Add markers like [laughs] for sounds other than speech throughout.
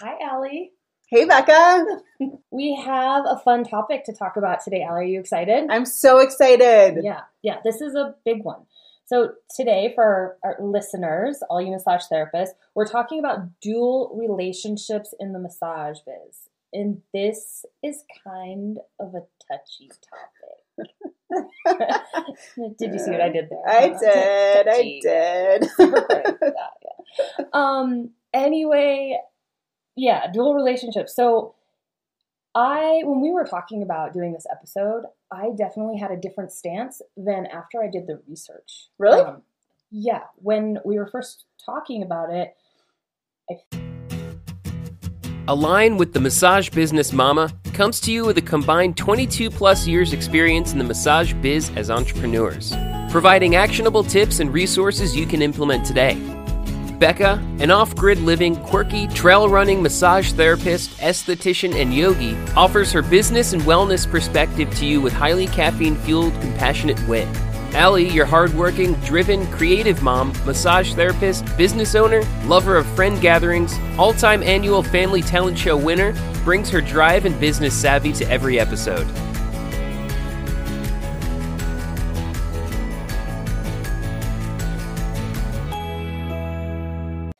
Hi, Allie. Hey, Becca. We have a fun topic to talk about today, Allie. Are you excited? I'm so excited. Yeah, yeah, this is a big one. So, today, for our, listeners, all you massage therapists, we're talking about dual relationships in the massage biz. And this is kind of a touchy topic. [laughs] did you see what I did there? I Huh? did. I did. Super quick. [laughs] Yeah, yeah. Um. Anyway, yeah, dual relationships. So, I when we were talking about doing this episode, I definitely had a different stance than after I did the research. Really? Um, yeah. When we were first talking about it, Align with the Massage Business Mama comes to you with a combined 22 plus years experience in the massage biz as entrepreneurs, providing actionable tips and resources you can implement today. Becca, an off grid living, quirky, trail running massage therapist, esthetician, and yogi, offers her business and wellness perspective to you with highly caffeine fueled, compassionate wit. Allie, your hardworking, driven, creative mom, massage therapist, business owner, lover of friend gatherings, all time annual family talent show winner, brings her drive and business savvy to every episode.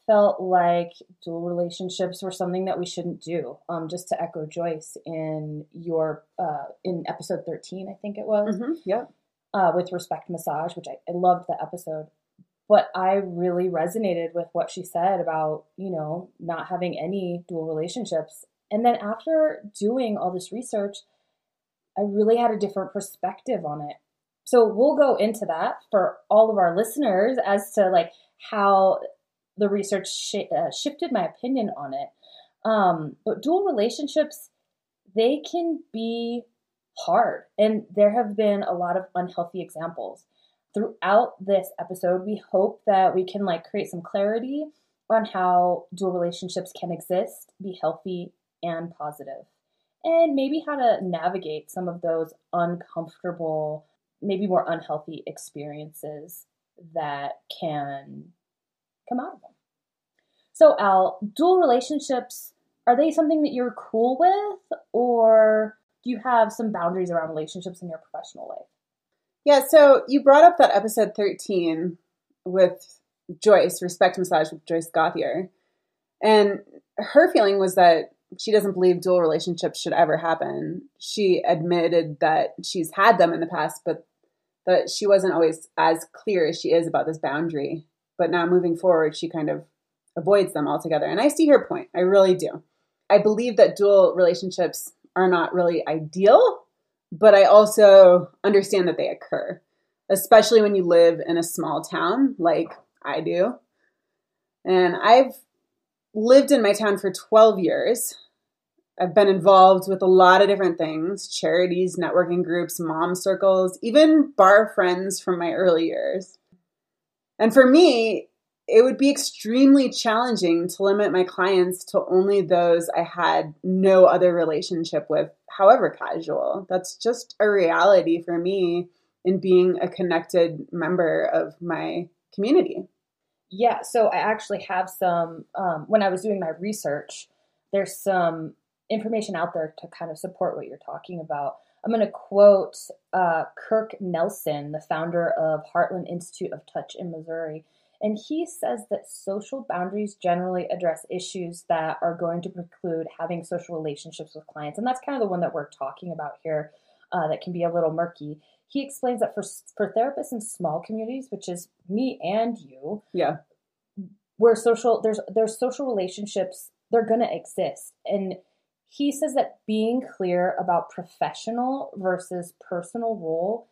Felt like dual relationships were something that we shouldn't do. Um, just to echo Joyce in your uh, in episode thirteen, I think it was. Mhm, Yep. uh, with Respect Massage, which I, I loved the episode. But I really resonated with what she said about, you know, not having any dual relationships. And then after doing all this research, I really had a different perspective on it. So we'll go into that for all of our listeners as to like how the research sh- uh, shifted my opinion on it. Um, but dual relationships, they can be hard. And there have been a lot of unhealthy examples. Throughout this episode, we hope that we can like create some clarity on how dual relationships can exist, be healthy and positive, and maybe how to navigate some of those uncomfortable, maybe more unhealthy experiences that can come out of them. So, Al, dual relationships, are they something that you're cool with, or do you have some boundaries around relationships in your professional life? Yeah, so you brought up that episode 13 with Joyce, Respect Massage with Joyce Gauthier. And her feeling was that she doesn't believe dual relationships should ever happen. She admitted that she's had them in the past, but that she wasn't always as clear as she is about this boundary. But now moving forward, she kind of avoids them altogether. And I see her point. I really do. I believe that dual relationships are not really ideal, but I also understand that they occur, especially when you live in a small town like I do. And I've lived in my town for 12 years. I've been involved with a lot of different things charities, networking groups, mom circles, even bar friends from my early years. And for me, it would be extremely challenging to limit my clients to only those I had no other relationship with, however casual. That's just a reality for me in being a connected member of my community. Yeah, so I actually have some, um, when I was doing my research, there's some information out there to kind of support what you're talking about. I'm going to quote uh, Kirk Nelson, the founder of Heartland Institute of Touch in Missouri. And he says that social boundaries generally address issues that are going to preclude having social relationships with clients. And that's kind of the one that we're talking about here uh, that can be a little murky. He explains that for, for therapists in small communities, which is me and you, Yeah. where social there's there's social relationships they're going to exist and he says that being clear about professional versus personal role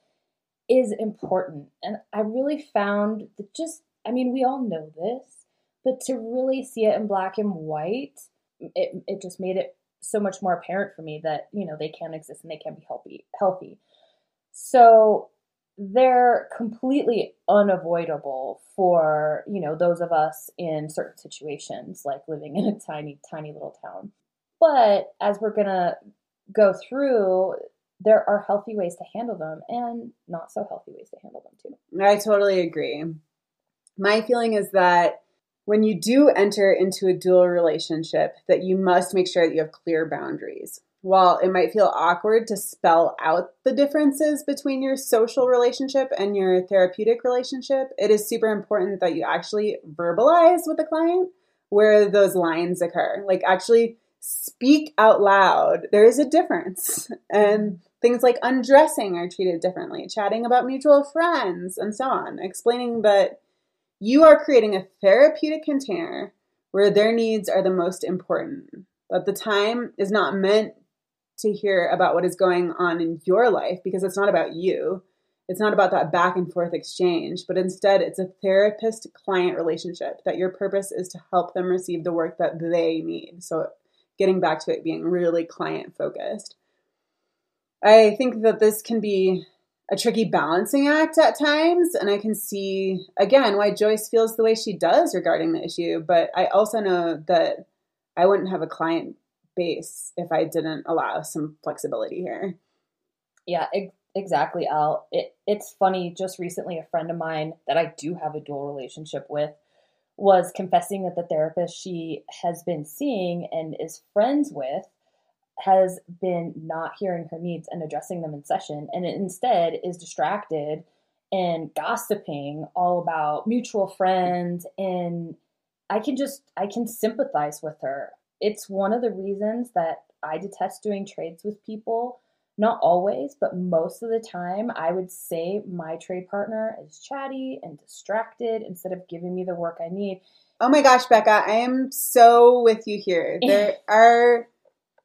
is important. And i really found that just i mean we all know this but to really see it in black and white it, it just made it so much more apparent for me that you know they can exist and they can be healthy healthy. So they're completely unavoidable for you know those of us in certain situations like living in a tiny tiny little town but as we're gonna go through there are healthy ways to handle them and not so healthy ways to handle them too I totally agree. My feeling is that when you do enter into a dual relationship that you must make sure that you have clear boundaries. While it might feel awkward to spell out the differences between your social relationship and your therapeutic relationship, it is super important that you actually verbalize with the client where those lines occur. Like, actually speak out loud. There is a difference. [laughs] And things like undressing are treated differently, chatting about mutual friends, and so on, explaining that you are creating a therapeutic container where their needs are the most important. That the time is not meant to hear about what is going on in your life because it's not about you. It's not about that back and forth exchange, but instead it's a therapist client relationship that your purpose is to help them receive the work that they need. So, getting back to it being really client focused. I think that this can be a tricky balancing act at times. And I can see, again, why Joyce feels the way she does regarding the issue. But I also know that I wouldn't have a client base if I didn't allow some flexibility here. Yeah, exactly, Al. It, it's funny, just recently, a friend of mine that I do have a dual relationship with was confessing that the therapist she has been seeing and is friends with has been not hearing her needs and addressing them in session and instead is distracted and gossiping all about mutual friends and I can just I can sympathize with her. It's one of the reasons that I detest doing trades with people. Not always, but most of the time, I would say my trade partner is chatty and distracted instead of giving me the work I need. Oh my gosh, Becca, I am so with you here. [laughs] There are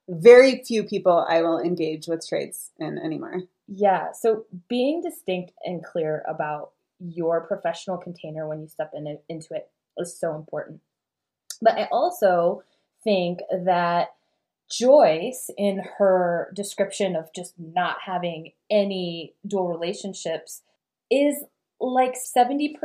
very few people I will engage with trades in anymore. Yeah. So being distinct and clear about your professional container when you step in it, into it is so important. But I also think that Joyce, in her description of just not having any dual relationships, is like 70%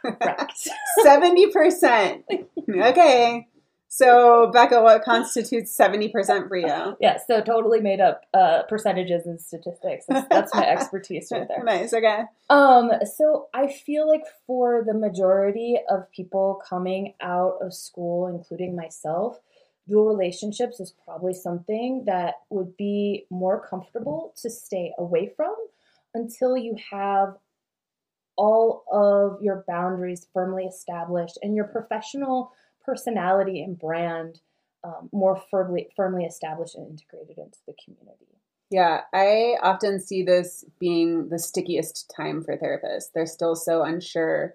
correct. [laughs] 70%. Okay. So, Becca, what constitutes 70% for you? Yeah, so totally made up uh, percentages and statistics. That's, that's my expertise right there. [laughs] nice, okay. Um, so I feel like for the majority of people coming out of school, including myself, dual relationships is probably something that would be more comfortable to stay away from until you have all of your boundaries firmly established and your professional personality and brand um, more firmly firmly established and integrated into the community. Yeah, I often see this being the stickiest time for therapists. They're still so unsure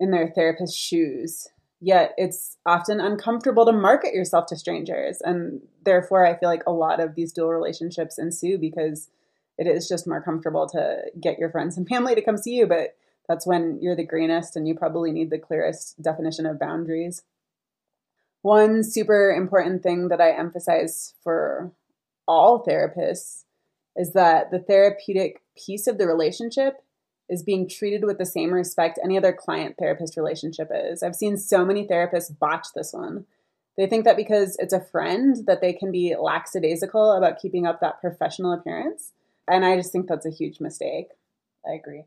in their therapist's shoes. Yet it's often uncomfortable to market yourself to strangers. And therefore, I feel like a lot of these dual relationships ensue because it is just more comfortable to get your friends and family to come see you. But that's when you're the greenest and you probably need the clearest definition of boundaries. One super important thing that I emphasize for all therapists is that the therapeutic piece of the relationship is being treated with the same respect any other client therapist relationship is. I've seen so many therapists botch this one. They think that because it's a friend that they can be lackadaisical about keeping up that professional appearance. And I just think that's a huge mistake. I agree.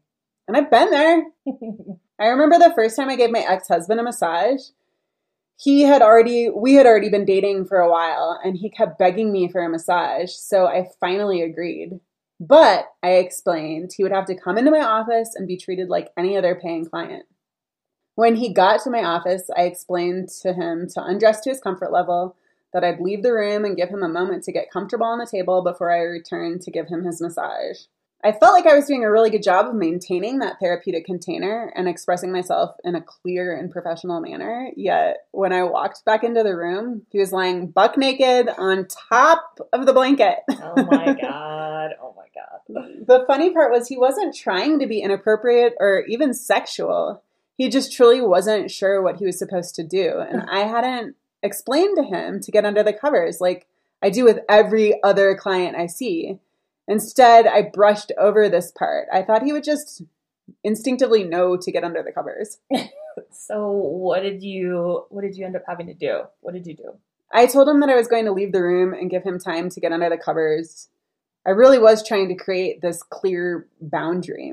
And I've been there. [laughs] I remember the first time I gave my ex-husband a massage he had already we had already been dating for a while and he kept begging me for a massage so i finally agreed but i explained he would have to come into my office and be treated like any other paying client when he got to my office i explained to him to undress to his comfort level that i'd leave the room and give him a moment to get comfortable on the table before i returned to give him his massage I felt like I was doing a really good job of maintaining that therapeutic container and expressing myself in a clear and professional manner. Yet when I walked back into the room, he was lying buck naked on top of the blanket. Oh my [laughs] God. Oh my God. The funny part was he wasn't trying to be inappropriate or even sexual. He just truly wasn't sure what he was supposed to do. And I hadn't explained to him to get under the covers like I do with every other client I see. Instead, I brushed over this part. I thought he would just instinctively know to get under the covers. [laughs] so, what did you what did you end up having to do? What did you do? I told him that I was going to leave the room and give him time to get under the covers. I really was trying to create this clear boundary.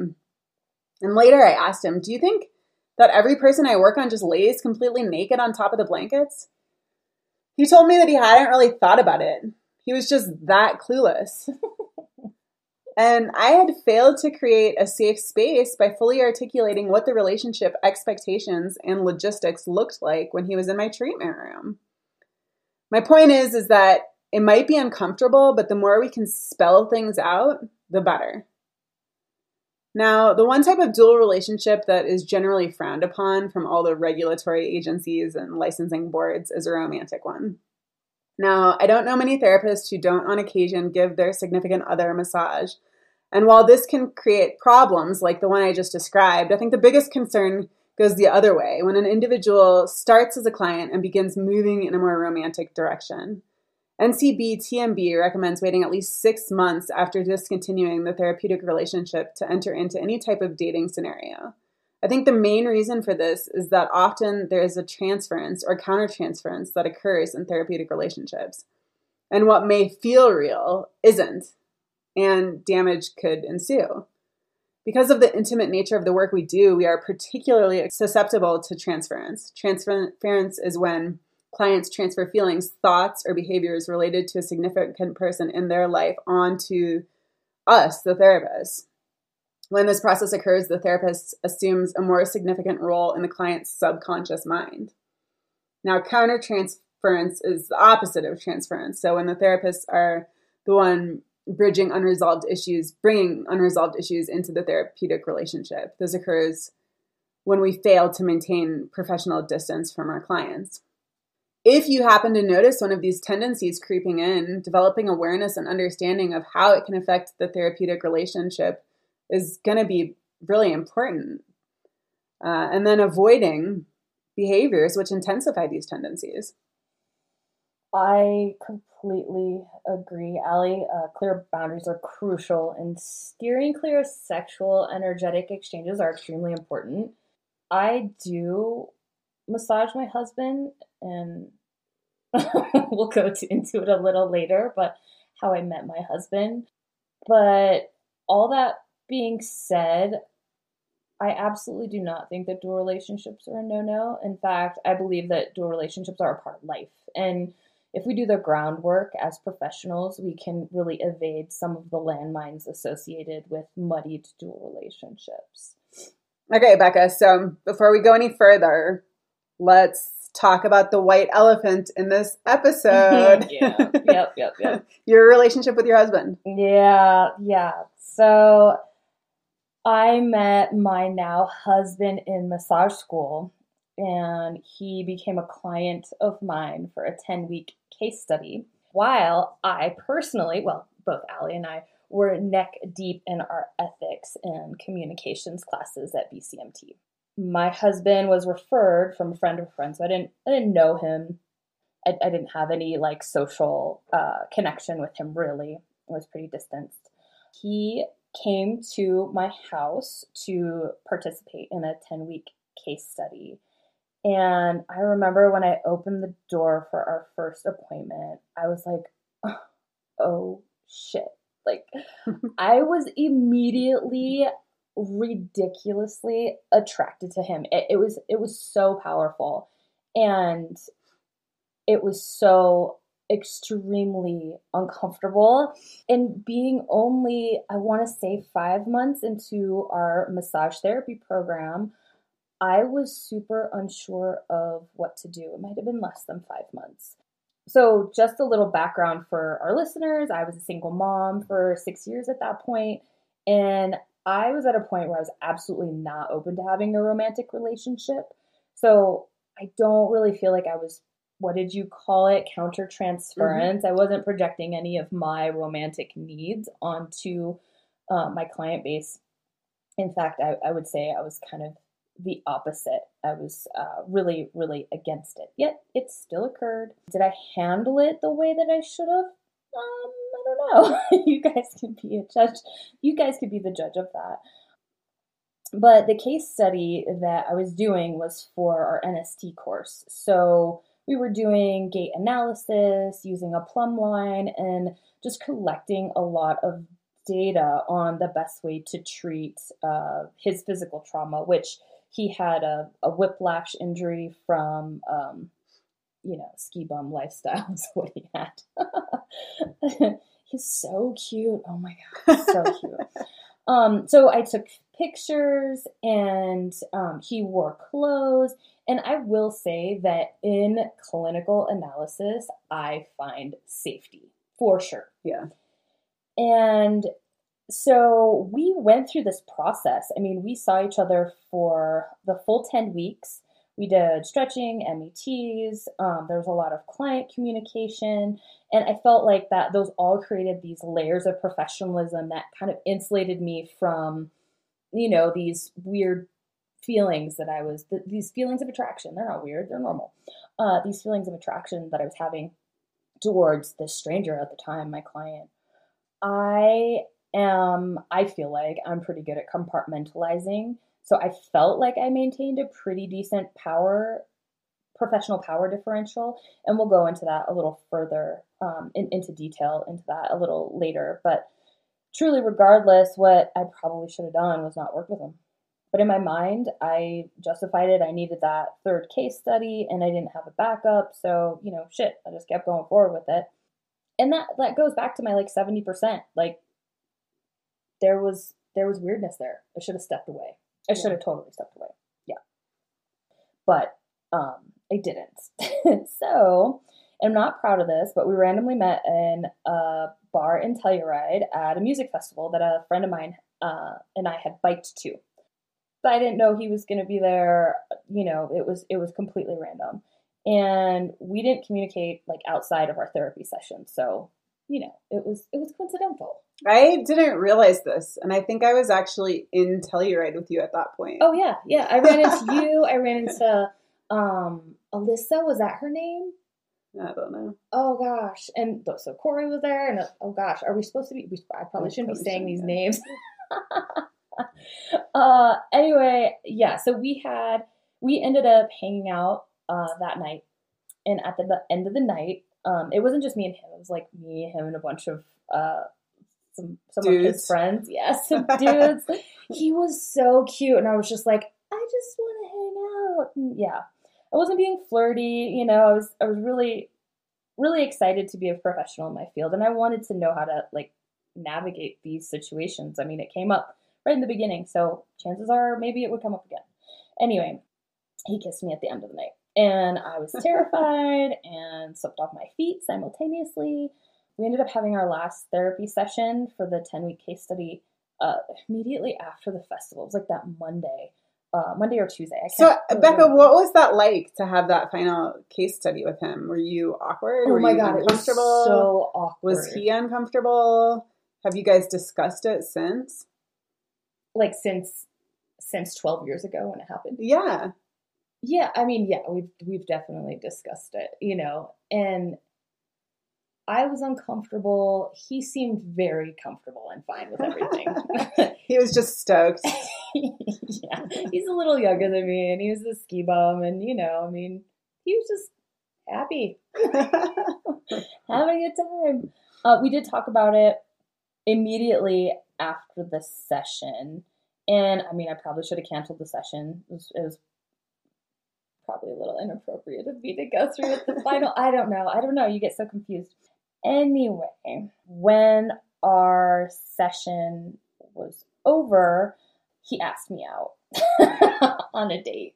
And later I asked him, "Do you think That every person I work on just lays completely naked on top of the blankets? He told me that he hadn't really thought about it. He was just that clueless. [laughs] and I had failed to create a safe space by fully articulating what the relationship expectations and logistics looked like when he was in my treatment room. My point is is that it might be uncomfortable, but the more we can spell things out, the better. Now, the one type of dual relationship that is generally frowned upon from all the regulatory agencies and licensing boards is a romantic one. Now, I don't know many therapists who don't on occasion give their significant other a massage. And while this can create problems like the one I just described, I think the biggest concern goes the other way when an individual starts as a client and begins moving in a more romantic direction. NCBTMB recommends waiting at least six months after discontinuing the therapeutic relationship to enter into any type of dating scenario. I think the main reason for this is that often there is a transference or countertransference that occurs in therapeutic relationships. And what may feel real isn't, and damage could ensue. Because of the intimate nature of the work we do, we are particularly susceptible to transference. Transference is when clients transfer feelings, thoughts, or behaviors related to a significant person in their life onto us, the therapist. When this process occurs, the therapist assumes a more significant role in the client's subconscious mind. Now, countertransference is the opposite of transference. So, when the therapists are the one bridging unresolved issues, bringing unresolved issues into the therapeutic relationship, this occurs when we fail to maintain professional distance from our clients if you happen to notice one of these tendencies creeping in, developing awareness and understanding of how it can affect the therapeutic relationship is going to be really important. Uh, and then avoiding behaviors which intensify these tendencies. I completely agree, Allie. Uh, clear boundaries are crucial, and steering clear of sexual energetic exchanges are extremely important. I do massage my husband, and [laughs] we'll go to, into it a little later, but how I met my husband. But all that being said, I absolutely do not think that dual relationships are a no no. In fact, I believe that dual relationships are a part of life. And if we do the groundwork as professionals, we can really evade some of the landmines associated with muddied dual relationships. Okay, Becca. So before we go any further, let's talk about the white elephant in this episode. [laughs] yeah. Yep, yep, yep. [laughs] your relationship with your husband. Yeah, yeah. So I met my now husband in massage school, and he became a client of mine for a 10 week case study. While I personally, well, both Allie and I, were neck deep in our ethics and communications classes at BCMT my husband was referred from a friend of a friend, so I didn't I didn't know him. I, I didn't have any like social uh, connection with him really. I was pretty distanced. He came to my house to participate in a 10 week case study. And I remember when I opened the door for our first appointment, I was like, oh shit. Like, [laughs] I was immediately ridiculously attracted to him. It, it was it was so powerful, and it was so extremely uncomfortable. And being only, I want to say, five months into our massage therapy program, I was super unsure of what to do. It might have been less than five months. So, just a little background for our listeners I was a single mom for six years at that point, and I was at a point where I was absolutely not open to having a romantic relationship. So I don't really feel like I was, what did you call it? Counter transference. Mm-hmm. I wasn't projecting any of my romantic needs onto uh, my client base. In fact, I, I, would say I was kind of the opposite. I was uh, really, really against it. Yet it still occurred. Did I handle it the way that I should have? Um, don't know. [laughs] you guys can be a judge. You guys could be the judge of that. But the case study that I was doing was for our NST course. So we were doing gait analysis using a plumb line and just collecting a lot of data on the best way to treat uh, his physical trauma, which he had a, a whiplash injury from, um, you know, ski bum lifestyle [laughs] is what he had. [laughs] He's so cute. Oh my god, [laughs] so cute. Um, so I took pictures and um, he wore clothes. And I will say that in clinical analysis, I find safety for sure. Yeah. And so we went through this process. I mean, we saw each other for the full 10 weeks. We did stretching, METs, um, there was a lot of client communication, and I felt like that those all created these layers of professionalism that kind of insulated me from, you know, these weird feelings that I was, th- these feelings of attraction. They're not weird, they're normal. Uh, these feelings of attraction that I was having towards this stranger at the time, my client. I am, I feel like I'm pretty good at compartmentalizing. So I felt like I maintained a pretty decent power, professional power differential. And we'll go into that a little further, um, in, into detail into that a little later. But truly, regardless, what I probably should have done was not work with him. But in my mind, I justified it. I needed that third case study and I didn't have a backup. So, you know, shit, I just kept going forward with it. And that, that goes back to my like 70%. Like there was there was weirdness there. I should have stepped away. I should have totally stepped away. Yeah. But um I didn't. [laughs] so I'm not proud of this, but we randomly met in a bar in Telluride at a music festival that a friend of mine uh, and I had biked to. But I didn't know he was going to be there. You know, it was it was completely random, and we didn't communicate like outside of our therapy session. So you know, it was it was coincidental. I didn't realize this, and I think I was actually in Telluride with you at that point. Oh yeah, yeah. I ran into [laughs] you. I ran into um Alyssa. Was that her name? I don't know. Oh gosh, and so Corey was there, and oh gosh, are we supposed to be? We, I probably shouldn't be saying these shouldn't, names. [laughs] uh, anyway, yeah. So we had we ended up hanging out uh, that night, and at the, the end of the night, um, it wasn't just me and him. It was like me, him, and a bunch of uh, some some of his friends. Yes, [laughs] some dudes. he was so cute, and I was just like, I just want to hang out. And yeah, I wasn't being flirty. You know, I was I was really really excited to be a professional in my field, and I wanted to know how to like navigate these situations. I mean, it came up right in the beginning, so chances are maybe it would come up again. Anyway, he kissed me at the end of the night, and I was terrified [laughs] and slipped off my feet simultaneously. We ended up having our last therapy session for the 10 week case study uh, immediately after the festival. It was like that Monday, uh, Monday or Tuesday. I So, can't really Becca, remember. what was that like to have that final case study with him? Were you awkward? Oh Were my god, it was so awkward. Was he uncomfortable? Have you guys discussed it since? like since since 12 years ago when it happened? Yeah. Yeah, I mean, yeah, we've we've definitely discussed it, you know, and I was uncomfortable. He seemed very comfortable and fine with everything. [laughs] He was just stoked. [laughs] yeah, he's a little younger than me, and he was a ski bum, and you know, I mean, he was just happy, [laughs] having a good time. Uh, we did talk about it immediately after the session, and I mean, I probably should have canceled the session. It was, it was probably a little inappropriate of me to go through with the final. I don't know. I don't know. You get so confused. Anyway, when our session was over, he asked me out [laughs] on a date.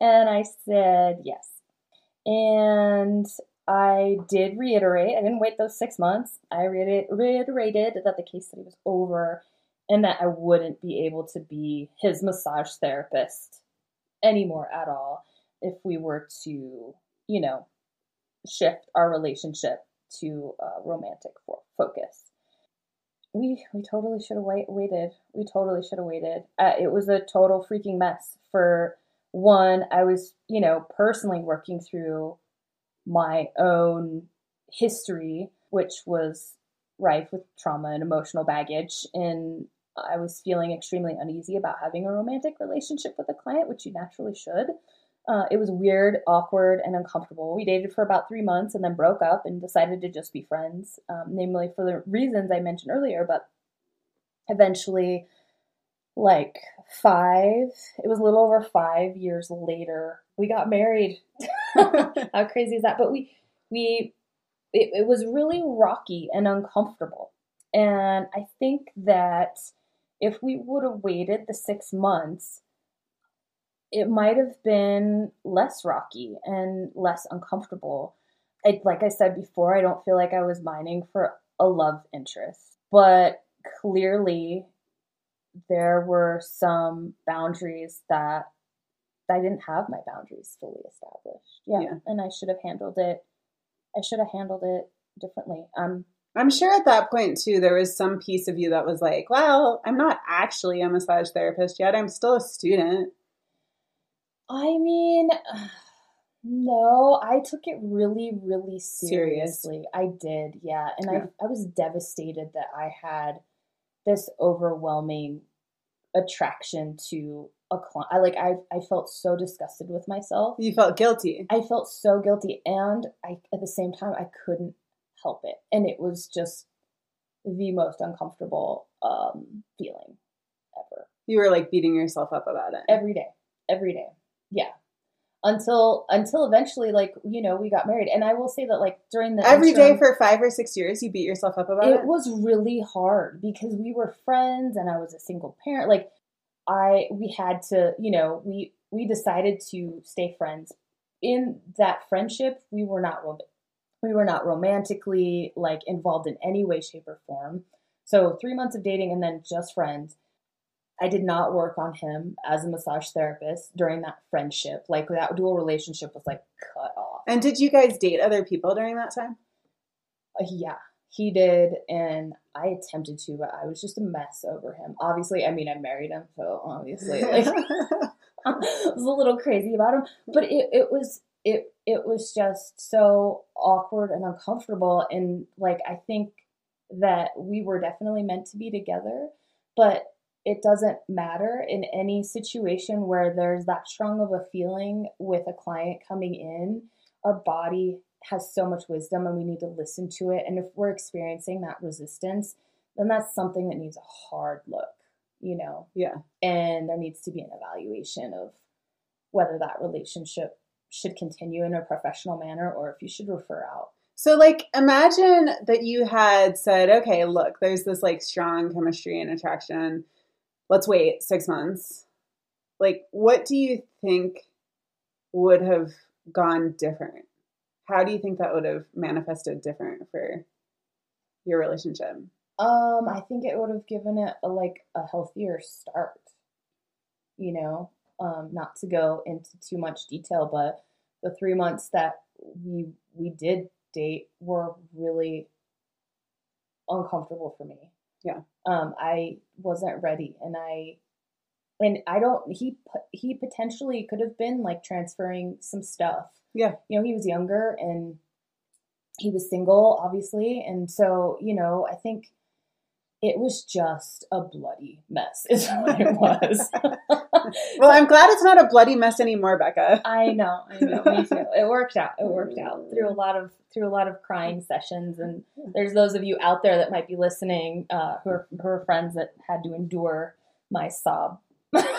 and I said yes. And I did reiterate, I didn't wait those six months. I reiterated that the case study was over and that I wouldn't be able to be his massage therapist anymore at all if we were to, you know, shift our relationship to a romantic fo- focus. We we totally should have wait, waited. We totally should have waited. Uh, it was a total freaking mess. For one, I was, you know, personally working through my own history, which was rife with trauma and emotional baggage, and I was feeling extremely uneasy about having a romantic relationship with a client, which you naturally should. Uh, it was weird, awkward, and uncomfortable. We dated for about three months and then broke up and decided to just be friends, um, namely for the reasons I mentioned earlier. But eventually, like five, it was a little over five years later, we got married. [laughs] How crazy is that? But we, we, it, it was really rocky and uncomfortable. And I think that if we would have waited the six months, it might have been less rocky and less uncomfortable. I, like I said before, I don't feel like I was mining for a love interest, but clearly there were some boundaries that I didn't have my boundaries fully established. Yeah, Yeah. and I should have handled it. I should have handled it differently. Um, I'm sure at that point too, there was some piece of you that was like, "Well, I'm not actually a massage therapist yet. I'm still a student." I mean, [sighs] no, I took it really, really Serious. seriously. I did, yeah. And Yeah. I, I was devastated that I had this overwhelming attraction to a client. I like, I, I felt so disgusted with myself. You felt guilty. I felt so guilty, and I, at the same time, I couldn't help it. And it was just the most uncomfortable um, feeling ever. You were like beating yourself up about it. every day. Every day. Yeah. Until until eventually like you know we got married. And i will say that like during the Every day for five or six years, you beat yourself up about it. it? was really hard because we were friends and i was a single parent. Like i we had to you know we we decided to stay friends. In that friendship we were not we were not romantically like involved in any way shape or form so three months of dating and then just friends I did not work on him as a massage therapist during that friendship. Like that dual relationship was like cut off. and did you guys date other people during that time? Uh, yeah, he did, and I attempted to, but I was just a mess over him. Obviously, I mean, I married him, so obviously, like, [laughs] [laughs] I was a little crazy about him. But it, it was it it was just so awkward and uncomfortable, and like I think that we were definitely meant to be together, but it doesn't matter in any situation where there's that strong of a feeling with a client coming in. Our body has so much wisdom and we need to listen to it. And if we're experiencing that resistance, then that's something that needs a hard look, you know? yeah. And there needs to be an evaluation of whether that relationship should continue in a professional manner or if you should refer out. So, like, imagine that you had said, okay, look, there's this like strong chemistry and attraction. Let's wait six months. Like, what do you think would have gone different? How do you think that would have manifested different for your relationship? Um, I think it would have given it a like a healthier start. You know, um, not to go into too much detail, but the three months that we we did date were really uncomfortable for me. Yeah. Um, I wasn't ready, and I and I don't. He he potentially could have been like transferring some stuff. Yeah. You know, he was younger and he was single, obviously, and so you know, I think it was just a bloody mess. Is [laughs] what it was. [laughs] Well, I'm glad it's not a bloody mess anymore, Becca. [laughs] I know, I know, me too. It worked out. It worked out through a lot of through a lot of crying sessions, and there's those of you out there that might be listening uh, who are who are friends that had to endure my sob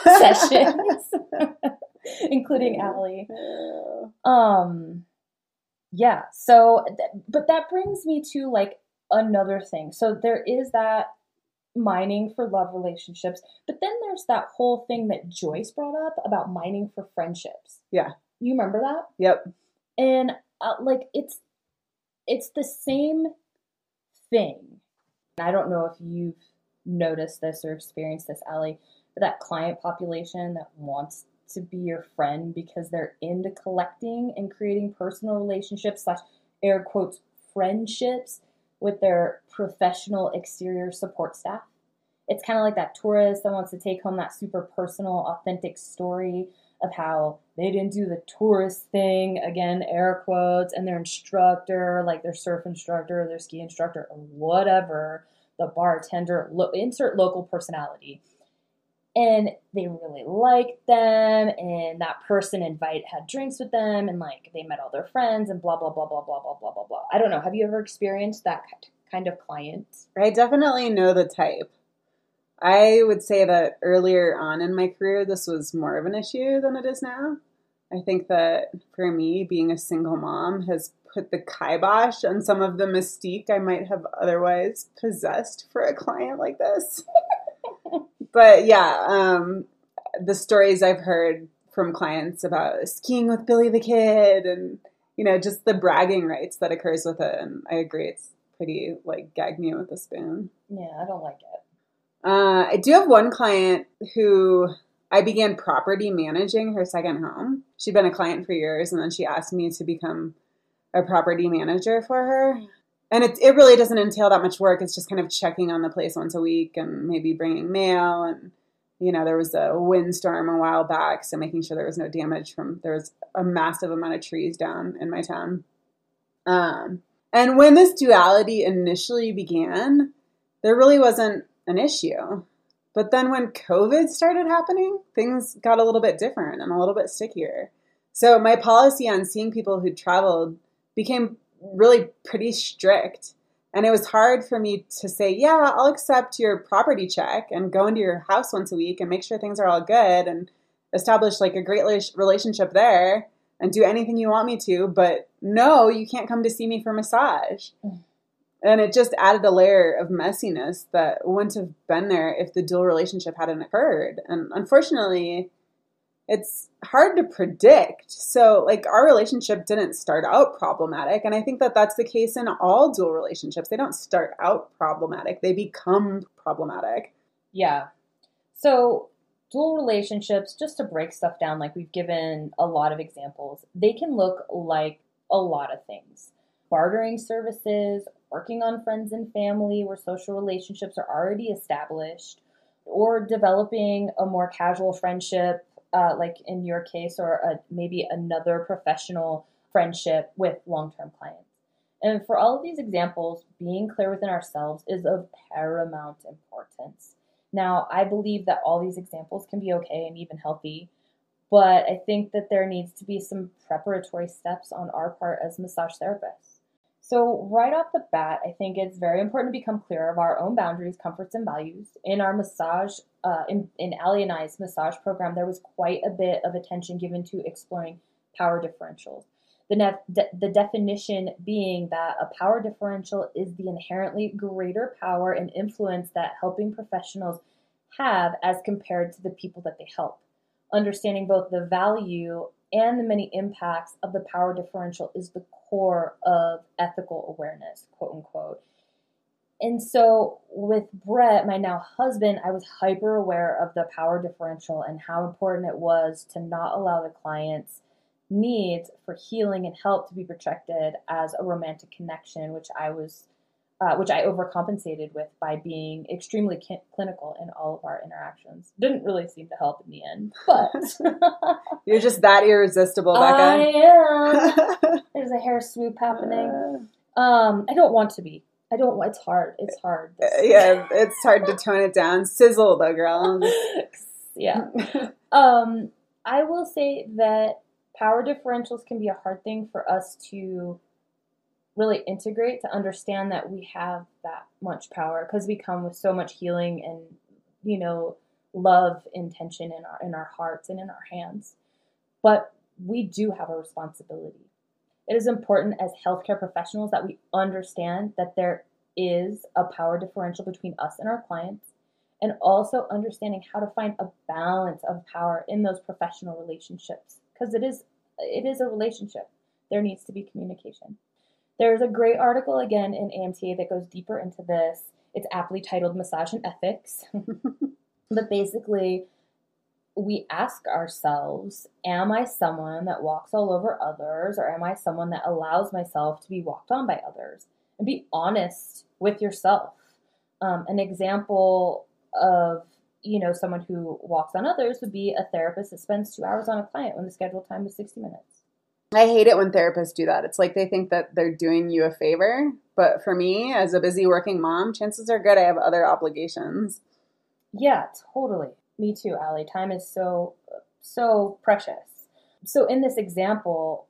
sessions, including Allie. Um, yeah. So, but that brings me to like another thing. So there is that mining for love relationships, but then there's that whole thing that Joyce brought up about mining for friendships. Yeah. You remember that? Yep. And uh, like it's it's the same thing. I don't know if you've noticed this or experienced this, Allie, but that client population that wants to be your friend because they're into collecting and creating personal relationships slash air quotes friendships with their professional exterior support staff. It's kind of like that tourist that wants to take home that super personal, authentic story of how they didn't do the tourist thing, again, air quotes, and their instructor, like their surf instructor, their ski instructor, or whatever, the bartender, lo- insert local personality. And they really liked them, and that person invite had drinks with them, and like they met all their friends, and blah blah blah blah blah blah blah blah blah. I don't know. Have you ever experienced that kind of client? I definitely know the type. I would say that earlier on in my career, this was more of an issue than it is now. I think that for me, being a single mom has put the kibosh on some of the mystique I might have otherwise possessed for a client like this. [laughs] but yeah, um, the stories I've heard from clients about skiing with Billy the Kid and, you know, just the bragging rights that occurs with it. And I agree, it's pretty like gag me with a spoon. Yeah, I don't like it. Uh, I do have one client who I began property managing her second home. She'd been a client for years, and then she asked me to become a property manager for her. And it, it really doesn't entail that much work. It's just kind of checking on the place once a week and maybe bringing mail. And, you know, there was a windstorm a while back, so making sure there was no damage from, there was a massive amount of trees down in my town. Um, and when this duality initially began, there really wasn't an issue. But then when COVID started happening, things got a little bit different and a little bit stickier. So my policy on seeing people who traveled became really pretty strict. And it was hard for me to say, yeah, I'll accept your property check and go into your house once a week and make sure things are all good and establish like a great relationship there and do anything you want me to. But no, you can't come to see me for massage. And it just added a layer of messiness that wouldn't have been there if the dual relationship hadn't occurred. And unfortunately, it's hard to predict. So, like, our relationship didn't start out problematic. And I think that that's the case in all dual relationships. They don't start out problematic, they become problematic. Yeah. So, dual relationships, just to break stuff down, like we've given a lot of examples, they can look like a lot of things bartering services, working on friends and family where social relationships are already established, or developing a more casual friendship, uh, like in your case, or a, maybe another professional friendship with long term clients. And for all of these examples, being clear within ourselves is of paramount importance. Now, I believe that all these examples can be okay and even healthy, but I think that there needs to be some preparatory steps on our part as massage therapists. So, right off the bat, I think it's very important to become clear of our own boundaries, comforts, and values. In our massage, uh, in, in Allie and I's massage program, there was quite a bit of attention given to exploring power differentials. The, nef- de- the definition being that a power differential is the inherently greater power and influence that helping professionals have as compared to the people that they help. Understanding both the value and the many impacts of the power differential is the core of ethical awareness, quote unquote. And so with Brett, my now husband, I was hyper aware of the power differential and how important it was to not allow the client's needs for healing and help to be projected as a romantic connection, which I was uh, which I overcompensated with by being extremely ki- clinical in all of our interactions. Didn't really seem to help in the end, but [laughs] you're just that irresistible, Becca. I am. [laughs] There's a hair swoop happening. Um, I don't want to be. I don't. It's hard. It's hard. Uh, yeah, it's hard to tone it down. Sizzle, though, girl. [laughs] yeah. Um, I will say that power differentials can be a hard thing for us to really integrate to understand that we have that much power because we come with so much healing and you know love intention in our in our hearts and in our hands. But we do have a responsibility. It is important as healthcare professionals that we understand that there is a power differential between us and our clients and also understanding how to find a balance of power in those professional relationships because it is it is a relationship. There needs to be communication there's a great article again in AMTA that goes deeper into this. It's aptly titled Massage and Ethics. [laughs] but basically, we ask ourselves Am I someone that walks all over others, or am I someone that allows myself to be walked on by others? And be honest with yourself. Um, an example of you know someone who walks on others would be a therapist that spends two hours on a client when the scheduled time is 60 minutes I hate it when therapists do that. It's like they think that they're doing you a favor. But for me, as a busy working mom, chances are good I have other obligations. Yeah, totally. Me too, Allie. Time is so, so precious. So in this example,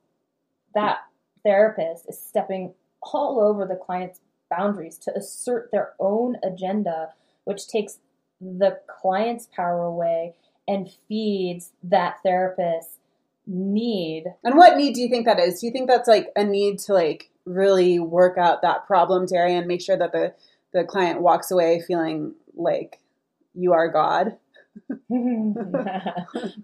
that therapist is stepping all over the client's boundaries to assert their own agenda, which takes the client's power away and feeds that therapist need. And what need do you think that is? Do you think that's like a need to like really work out that problem area and make sure that the the client walks away feeling like you are God? [laughs]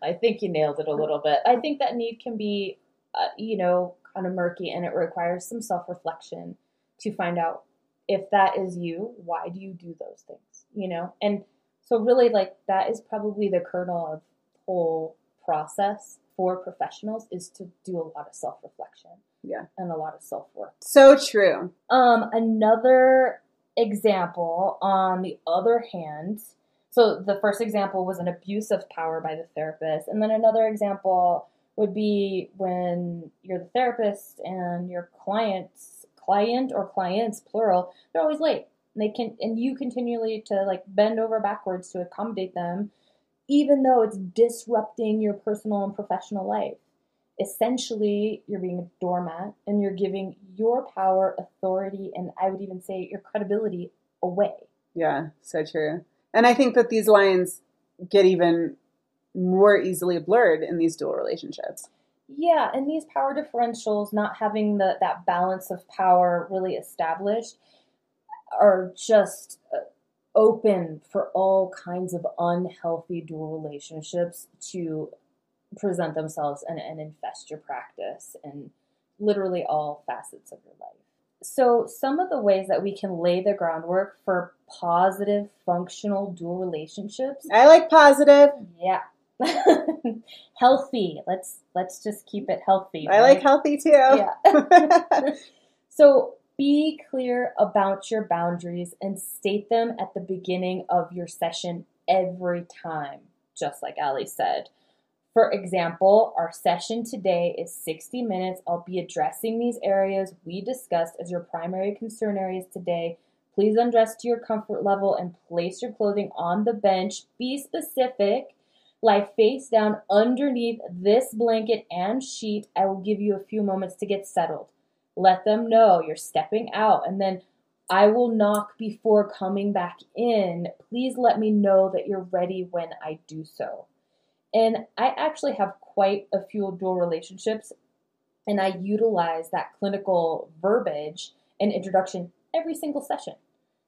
I think you nailed it a little bit. I think that need can be, uh, you know, kind of murky and it requires some self reflection to find out if that is you, why do you do those things, you know? And so, really, like, that is probably the kernel of whole process for professionals is to do a lot of self reflection. Yeah. And a lot of self work. So true. Um, another example, on the other hand, so the first example was an abuse of power by the therapist, and then another example would be when you're the therapist and your clients, client or clients plural, they're always late. And They can and you continually to like bend over backwards to accommodate them, even though it's disrupting your personal and professional life. Essentially, you're being a doormat and you're giving your power, authority, and I would even say your credibility away. Yeah, so true. And I think that these lines get even more easily blurred in these dual relationships. Yeah, and these power differentials not having the that balance of power really established are just uh, open for all kinds of unhealthy dual relationships to present themselves and, and infest your practice and literally all facets of your life. So, some of the ways that we can lay the groundwork for positive, functional dual relationships. I like positive. Yeah. [laughs] healthy. Let's let's just keep it healthy. I right? like healthy too. Yeah. [laughs] [laughs] so be clear about your boundaries and state them at the beginning of your session every time, just like Allie said. For example, our session today is 60 minutes. I'll be addressing these areas we discussed as your primary concern areas today. Please undress to your comfort level and place your clothing on the bench. Be specific. Lie face down underneath this blanket and sheet. I will give you a few moments to get settled. Let them know you're stepping out, and then I will knock before coming back in. Please let me know that you're ready when I do so. And I actually have quite a few dual relationships, and I utilize that clinical verbiage and introduction every single session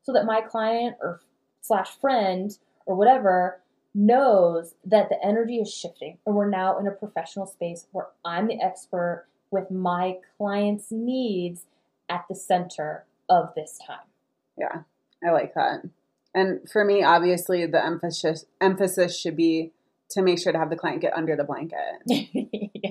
so that my client or slash friend or whatever knows that the energy is shifting and we're now in a professional space where I'm the expert with my client's needs at the center of this time. Yeah, I like that. And for me, obviously, the emphasis emphasis should be to make sure to have the client get under the blanket. [laughs] yeah,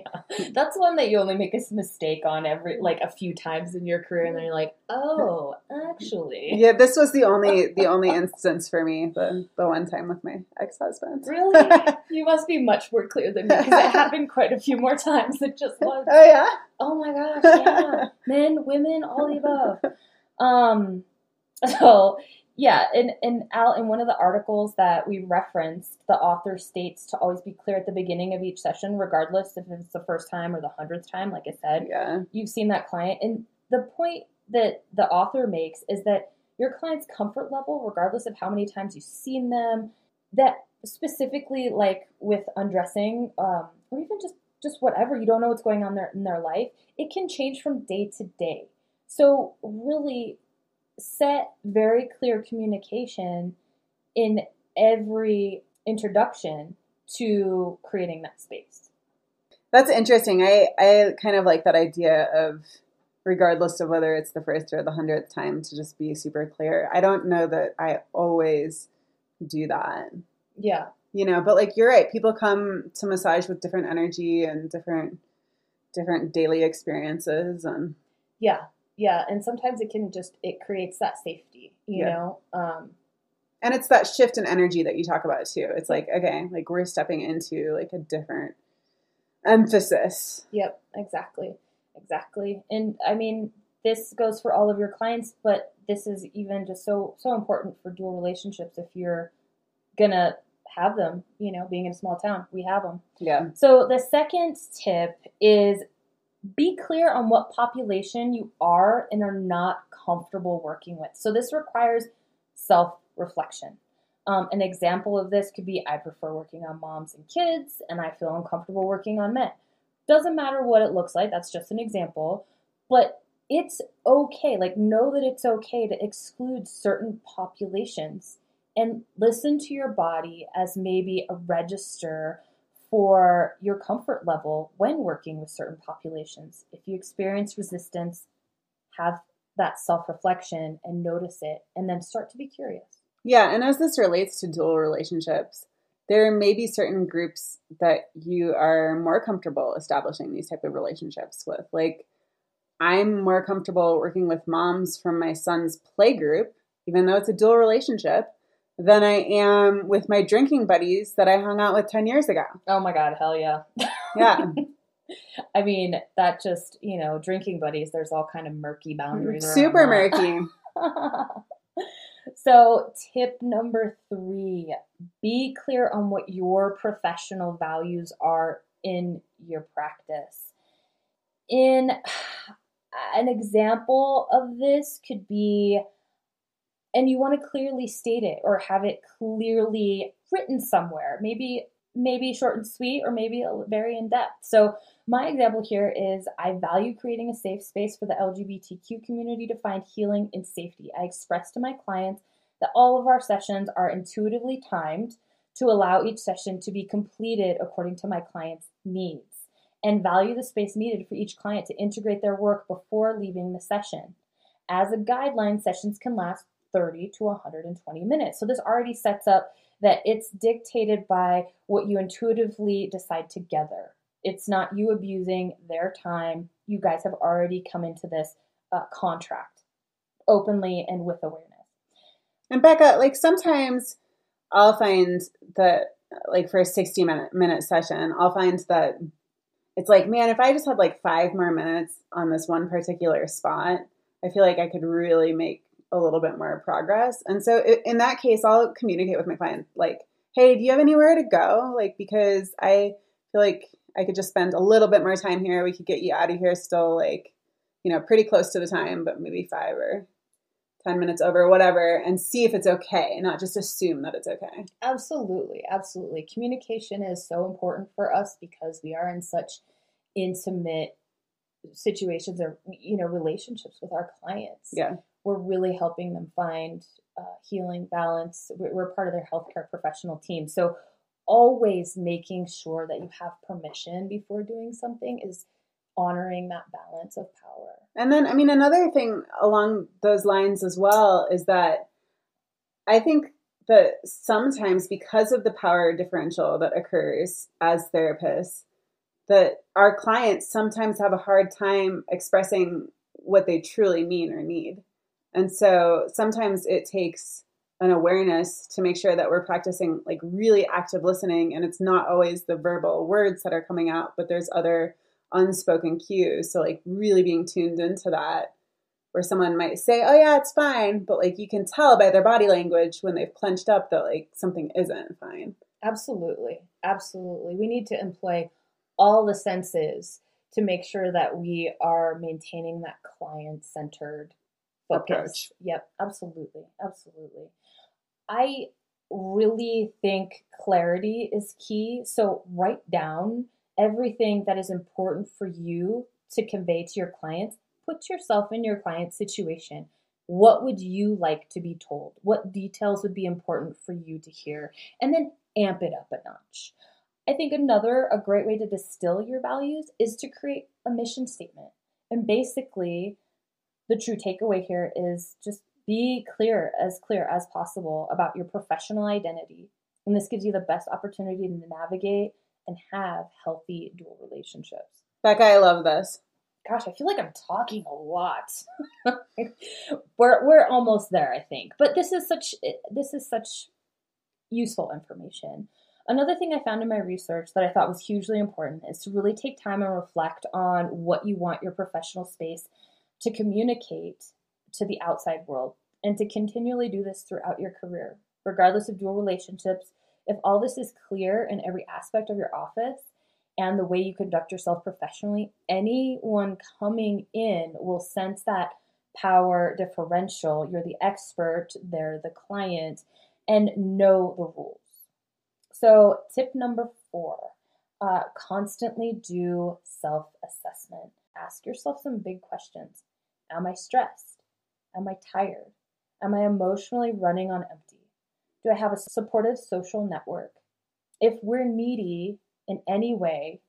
that's one that you only make a mistake on every like a few times in your career, and then you're like, oh, actually, [laughs] Yeah, this was the only the only instance for me. The the one time with my ex husband. really, [laughs] you must be much more clear than me because it happened quite a few more times than just once. Oh yeah. Oh my gosh, yeah. Men, women, all the above. Um, so yeah, in in Al in one of the articles that we referenced, the author states to always be clear at the beginning of each session, regardless if it's the first time or the hundredth time. Like I said, Yeah. you've seen that client, and the point that the author makes is that your client's comfort level, regardless of how many times you've seen them, that specifically like with undressing, um, or even just just whatever you don't know what's going on there in their life, it can change from day to day. So really set very clear communication in every introduction to creating that space. That's interesting. I, I kind of like that idea of regardless of whether it's the first or the hundredth time to just be super clear. I don't know that I always do that. Yeah. You know, but like you're right, people come to massage with different energy and different different daily experiences and Yeah. Yeah. And sometimes it can just it creates that safety, you Yeah. know? Um and it's that shift in energy that you talk about too. It's like, okay, like we're stepping into like a different emphasis. Yep, exactly. Exactly. And I mean, this goes for all of your clients, but this is even just so so important for dual relationships if you're to have them, you know, being in a small town. We have them. Yeah. So the second tip is be clear on what population you are and are not comfortable working with. So this requires self reflection. Um, an example of this could be I prefer working on moms and kids, and I feel uncomfortable working on men. Doesn't matter what it looks like, that's just an example. But it's okay, like, know that it's okay to exclude certain populations and listen to your body as maybe a register for your comfort level when working with certain populations. If you experience resistance, have that self reflection and notice it, and then start to be curious. Yeah, and as this relates to dual relationships, there may be certain groups that you are more comfortable establishing these type of relationships with. Like I'm more comfortable working with moms from my son's play group, even though it's a dual relationship, than I am with my drinking buddies that I hung out with 10 years ago. Oh my God, hell yeah. Yeah. [laughs] I mean, that just, you know, drinking buddies, there's all kind of murky boundaries. Super murky. [laughs] so, tip number three be clear on what your professional values are in your practice. In [sighs] an example of this could be, and you want to clearly state it or have it clearly written somewhere, maybe maybe short and sweet or maybe very in depth. So my example here is I value creating a safe space for the LGBTQ community to find healing and safety. I express to my clients that all of our sessions are intuitively timed to allow each session to be completed according to my client's needs and value the space needed for each client to integrate their work before leaving the session. As a guideline, sessions can last 30 to 120 minutes. So this already sets up that it's dictated by what you intuitively decide together. It's not you abusing their time. You guys have already come into this uh, contract openly and with awareness. And Becca, like sometimes I'll find that, like for a 60 minute, minute session, I'll find that it's like, man, if I just had like five more minutes on this one particular spot, I feel like I could really make a little bit more progress. And so in that case, I'll communicate with my client like, hey, do you have anywhere to go? Like, because I feel like I could just spend a little bit more time here. We could get you out of here still like, you know, pretty close to the time, but maybe five or 10 minutes over, whatever, and see if it's okay, not just assume that it's okay. Absolutely, absolutely. Communication is so important for us because we are in such intimate situations or you know relationships with our clients. Yeah. We're really helping them find uh, healing, balance. We're, part of their healthcare professional team, so always making sure that you have permission before doing something is honoring that balance of power. And then, I mean, another thing along those lines as well is that I think that sometimes because of the power differential that occurs as therapists, that our clients sometimes have a hard time expressing what they truly mean or need. And so sometimes it takes an awareness to make sure that we're practicing like really active listening and it's not always the verbal words that are coming out, but there's other unspoken cues. So like really being tuned into that where someone might say, "Oh yeah, it's fine," but like you can tell by their body language when they've clenched up that like something isn't fine. Absolutely. Absolutely. We need to employ all the senses to make sure that we are maintaining that client centered focus. Approach. Yep, absolutely. Absolutely. I really think clarity is key. So write down everything that is important for you to convey to your clients. Put yourself in your client's situation. What would you like to be told? What details would be important for you to hear? And then amp it up a notch. I think another a great way to distill your values is to create a mission statement. And basically, the true takeaway here is just be clear, as clear as possible about your professional identity. And this gives you the best opportunity to navigate and have healthy dual relationships. Becca, I love this. Gosh, I feel like I'm talking a lot. [laughs] we're we're almost there, I think. But this is such this is such useful information. Another thing I found in my research that I thought was hugely important is to really take time and reflect on what you want your professional space to communicate to the outside world and to continually do this throughout your career, regardless of dual relationships. If all this is clear in every aspect of your office and the way you conduct yourself professionally, anyone coming in will sense that power differential. You're the expert, they're the client, and know the rules. So, tip number four uh, constantly do self assessment. Ask yourself some big questions Am I stressed? Am I tired? Am I emotionally running on empty? Do I have a supportive social network? If we're needy in any way,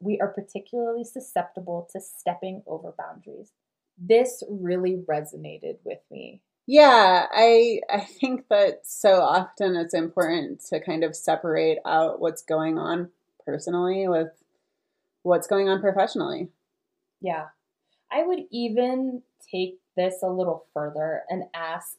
we are particularly susceptible to stepping over boundaries. This really resonated with me. Yeah, I I think that so often it's important to kind of separate out what's going on personally with what's going on professionally. Yeah. I would even take this a little further and ask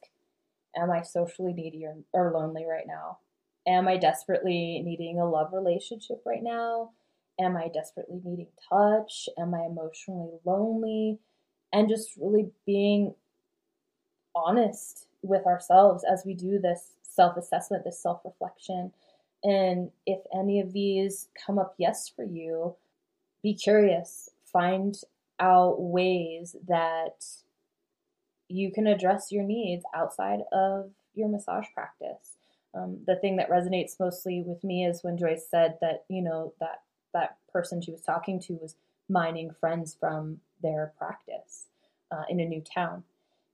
Am I socially needy or, or lonely right now? Am I desperately needing a love relationship right now? Am I desperately needing touch? Am I emotionally lonely? And just really being honest with ourselves as we do this self assessment, this self reflection. And if any of these come up yes for you, be curious, find out ways that you can address your needs outside of your massage practice. Um, the thing that resonates mostly with me is when Joyce said that, you know, that that person she was talking to was mining friends from their practice uh, in a new town.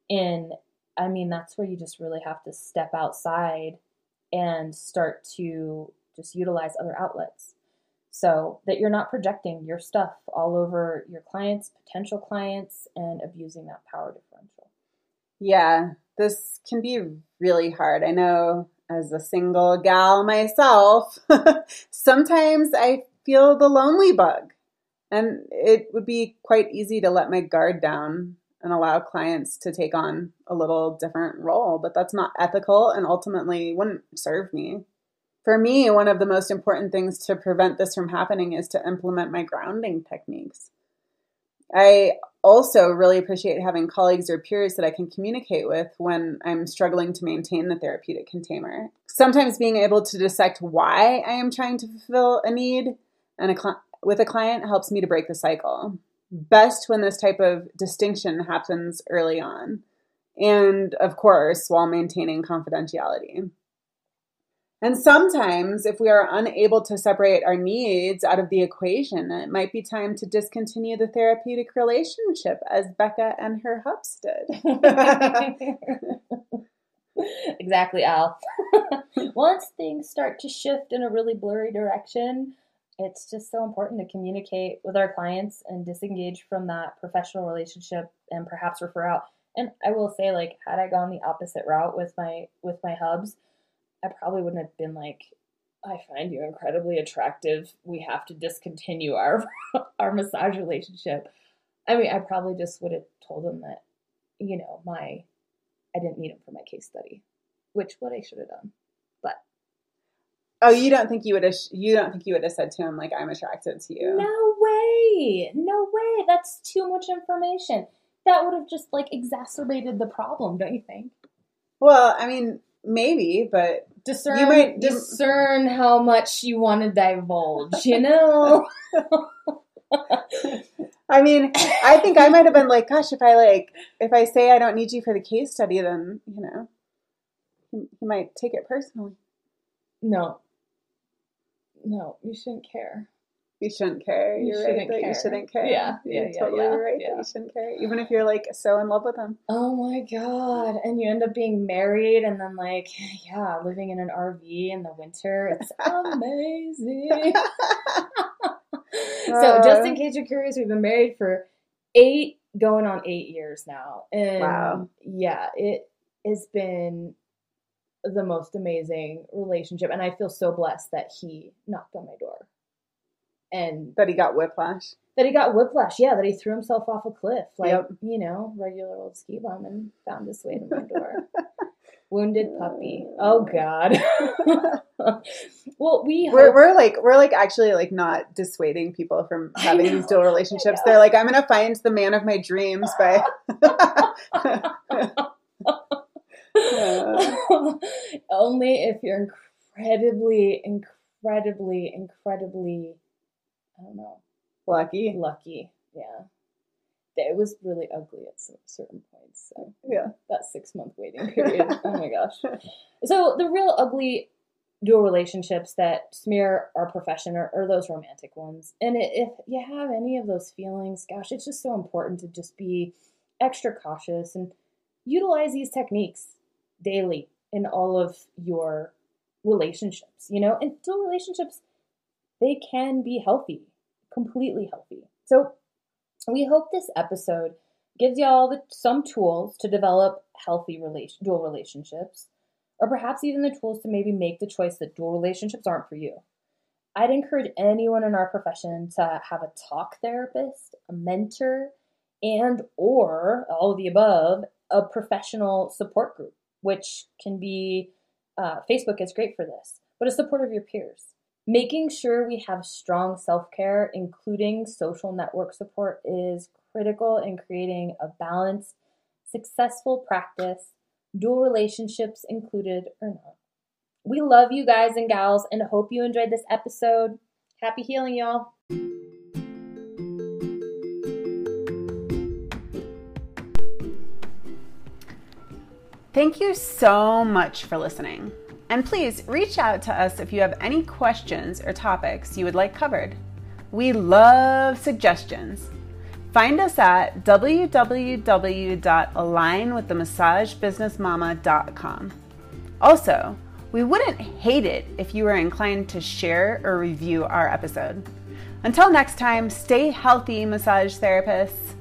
And I mean, that's where you just really have to step outside and start to just utilize other outlets so that you're not projecting your stuff all over your clients, potential clients, and abusing that power differential. Yeah, this can be really hard. I know as a single gal myself, [laughs] sometimes I feel the lonely bug. And it would be quite easy to let my guard down and allow clients to take on a little different role, but that's not ethical and ultimately wouldn't serve me. For me, one of the most important things to prevent this from happening is to implement my grounding techniques. I also really appreciate having colleagues or peers that I can communicate with when I'm struggling to maintain the therapeutic container. Sometimes being able to dissect why I am trying to fulfill a need and a cl- with a client helps me to break the cycle. Best when this type of distinction happens early on, and of course, while maintaining confidentiality. And sometimes, if we are unable to separate our needs out of the equation, it might be time to discontinue the therapeutic relationship, as Becca and her hubs did. [laughs] exactly, Al. [laughs] Once things start to shift in a really blurry direction, it's just so important to communicate with our clients and disengage from that professional relationship and perhaps refer out. And I will say, like, had I gone the opposite route with my with my hubs, I probably wouldn't have been like, I find you incredibly attractive. We have to discontinue our [laughs] our massage relationship. I mean, I probably just would have told him that, you know, my I didn't need him for my case study, which what I should have done. But oh, you don't think you would have you don't think you would have said to him like I'm attracted to you? No way. No way. That's too much information. That would have just like exacerbated the problem, don't you think? Well, I mean, maybe, but discern you might discern how much you want to divulge, you know? [laughs] I mean, I think I might have been like, gosh, if I like if I say I don't need you for the case study, then, you know, he might take it personally. No. No, you shouldn't care. You shouldn't care. You're right that care. you shouldn't care. Yeah, you're yeah, totally yeah, right yeah. that you shouldn't care, even if you're like so in love with him. Oh my god! And you end up being married, and then like, yeah, living in an RV in the winter. It's amazing. [laughs] so, just in case you're curious, we've been married for eight, going on eight years now, and wow. yeah, it has been the most amazing relationship, and I feel so blessed that he knocked on my door and that he got whiplash. That he got whiplash, yeah. That he threw himself off a cliff, like yep. you know, regular old ski bum, and found his way to my door. [laughs] Wounded puppy. Oh uh. God. [laughs] well, we we're, we're like we're like actually like not dissuading people from [laughs] having these dual relationships. They're like, I'm gonna find the man of my dreams by. Only if you're incredibly, incredibly, incredibly I don't know. Lucky. Lucky, yeah. It was really ugly at some certain points. So yeah, that six month waiting period. [laughs] oh my gosh. So the real ugly dual relationships that smear our profession are, are those romantic ones. And it, if you have any of those feelings, gosh, it's just so important to just be extra cautious and utilize these techniques daily in all of your relationships, you know? And dual relationships, they can be healthy, completely healthy. So we hope this episode gives y'all the, some tools to develop healthy relation, dual relationships or perhaps even the tools to maybe make the choice that dual relationships aren't for you. I'd encourage anyone in our profession to have a talk therapist, a mentor, and or all of the above, a professional support group, which can be uh, Facebook is great for this, but a support of your peers. Making sure we have strong self care, including social network support, is critical in creating a balanced, successful practice dual relationships included or not. We love you guys and gals and hope you enjoyed this episode. Happy healing, y'all. Thank you so much for listening. And please reach out to us if you have any questions or topics you would like covered. We love suggestions. Find us at www.alignwiththemassagebusinessmama.com. Also, we wouldn't hate it if you were inclined to share or review our episode. Until next time, stay healthy, massage therapists.